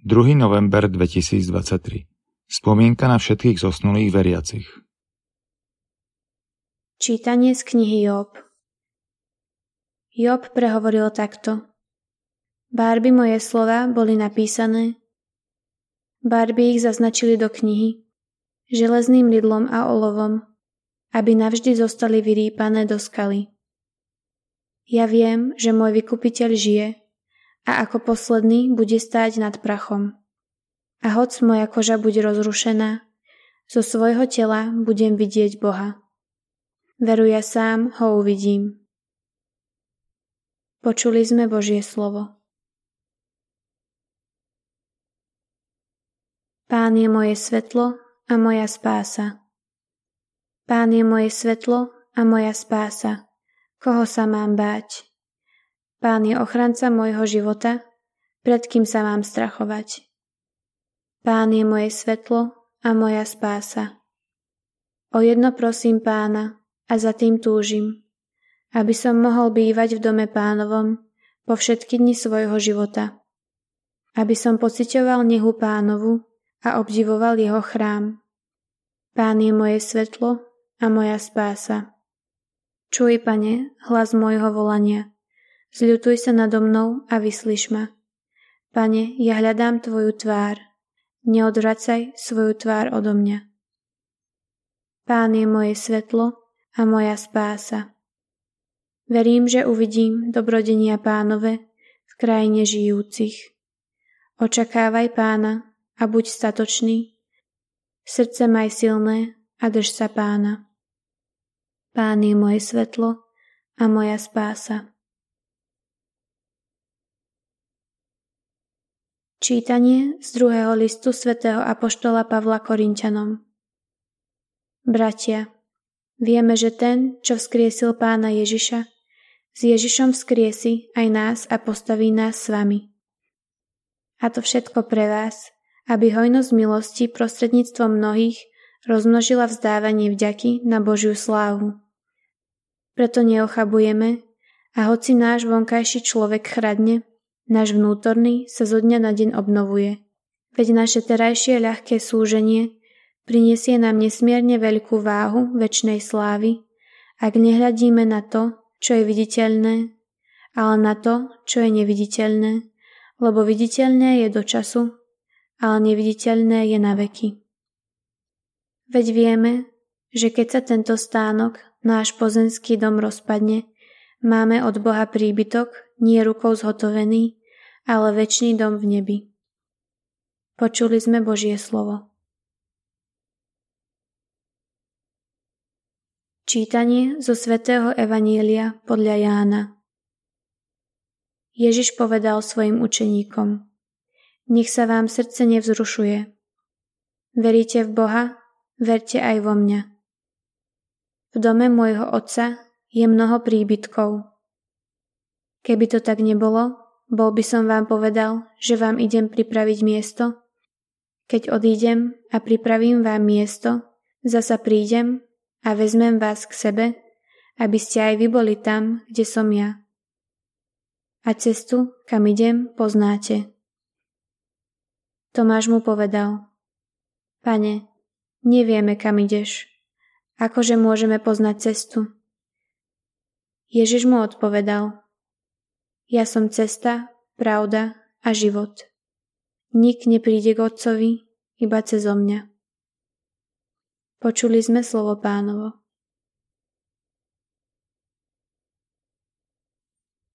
2. november 2023 Spomienka na všetkých zosnulých veriacich Čítanie z knihy Job Job prehovoril takto. Barby moje slova boli napísané, barby ich zaznačili do knihy, železným lidlom a olovom, aby navždy zostali vyrýpané do skaly. Ja viem, že môj vykupiteľ žije a ako posledný bude stáť nad prachom. A hoc moja koža bude rozrušená, zo svojho tela budem vidieť Boha. Veru ja sám ho uvidím. Počuli sme Božie slovo. Pán je moje svetlo a moja spása. Pán je moje svetlo a moja spása. Koho sa mám báť? Pán je ochranca môjho života, pred kým sa mám strachovať. Pán je moje svetlo a moja spása. O jedno prosím pána a za tým túžim, aby som mohol bývať v dome pánovom po všetky dni svojho života. Aby som pocitoval nehu pánovu a obdivoval jeho chrám. Pán je moje svetlo a moja spása. Čuj, pane, hlas môjho volania. Zľutuj sa nado mnou a vyslíš ma. Pane, ja hľadám Tvoju tvár. Neodvracaj svoju tvár odo mňa. Pán je moje svetlo a moja spása. Verím, že uvidím dobrodenia pánove v krajine žijúcich. Očakávaj pána a buď statočný. Srdce maj silné a drž sa pána. Pán je moje svetlo a moja spása. Čítanie z druhého listu svätého Apoštola Pavla Korinčanom Bratia, vieme, že ten, čo vzkriesil pána Ježiša, s Ježišom vzkriesi aj nás a postaví nás s vami. A to všetko pre vás, aby hojnosť milosti prostredníctvom mnohých rozmnožila vzdávanie vďaky na Božiu slávu. Preto neochabujeme a hoci náš vonkajší človek chradne, Náš vnútorný sa zo dňa na deň obnovuje. Veď naše terajšie ľahké súženie prinesie nám nesmierne veľkú váhu väčšnej slávy, ak nehľadíme na to, čo je viditeľné, ale na to, čo je neviditeľné, lebo viditeľné je do času, ale neviditeľné je na veky. Veď vieme, že keď sa tento stánok, náš pozemský dom rozpadne, máme od Boha príbytok, nie rukou zhotovený, ale väčší dom v nebi. Počuli sme Božie slovo. Čítanie zo svätého Evanielia podľa Jána Ježiš povedal svojim učeníkom Nech sa vám srdce nevzrušuje. Veríte v Boha? Verte aj vo mňa. V dome môjho otca je mnoho príbytkov. Keby to tak nebolo, bol by som vám povedal, že vám idem pripraviť miesto? Keď odídem a pripravím vám miesto, zasa prídem a vezmem vás k sebe, aby ste aj vy boli tam, kde som ja. A cestu, kam idem, poznáte. Tomáš mu povedal, Pane, nevieme, kam ideš. Akože môžeme poznať cestu? Ježiš mu odpovedal, ja som cesta, pravda a život. Nik nepríde k Otcovi iba cez mňa. Počuli sme slovo pánovo.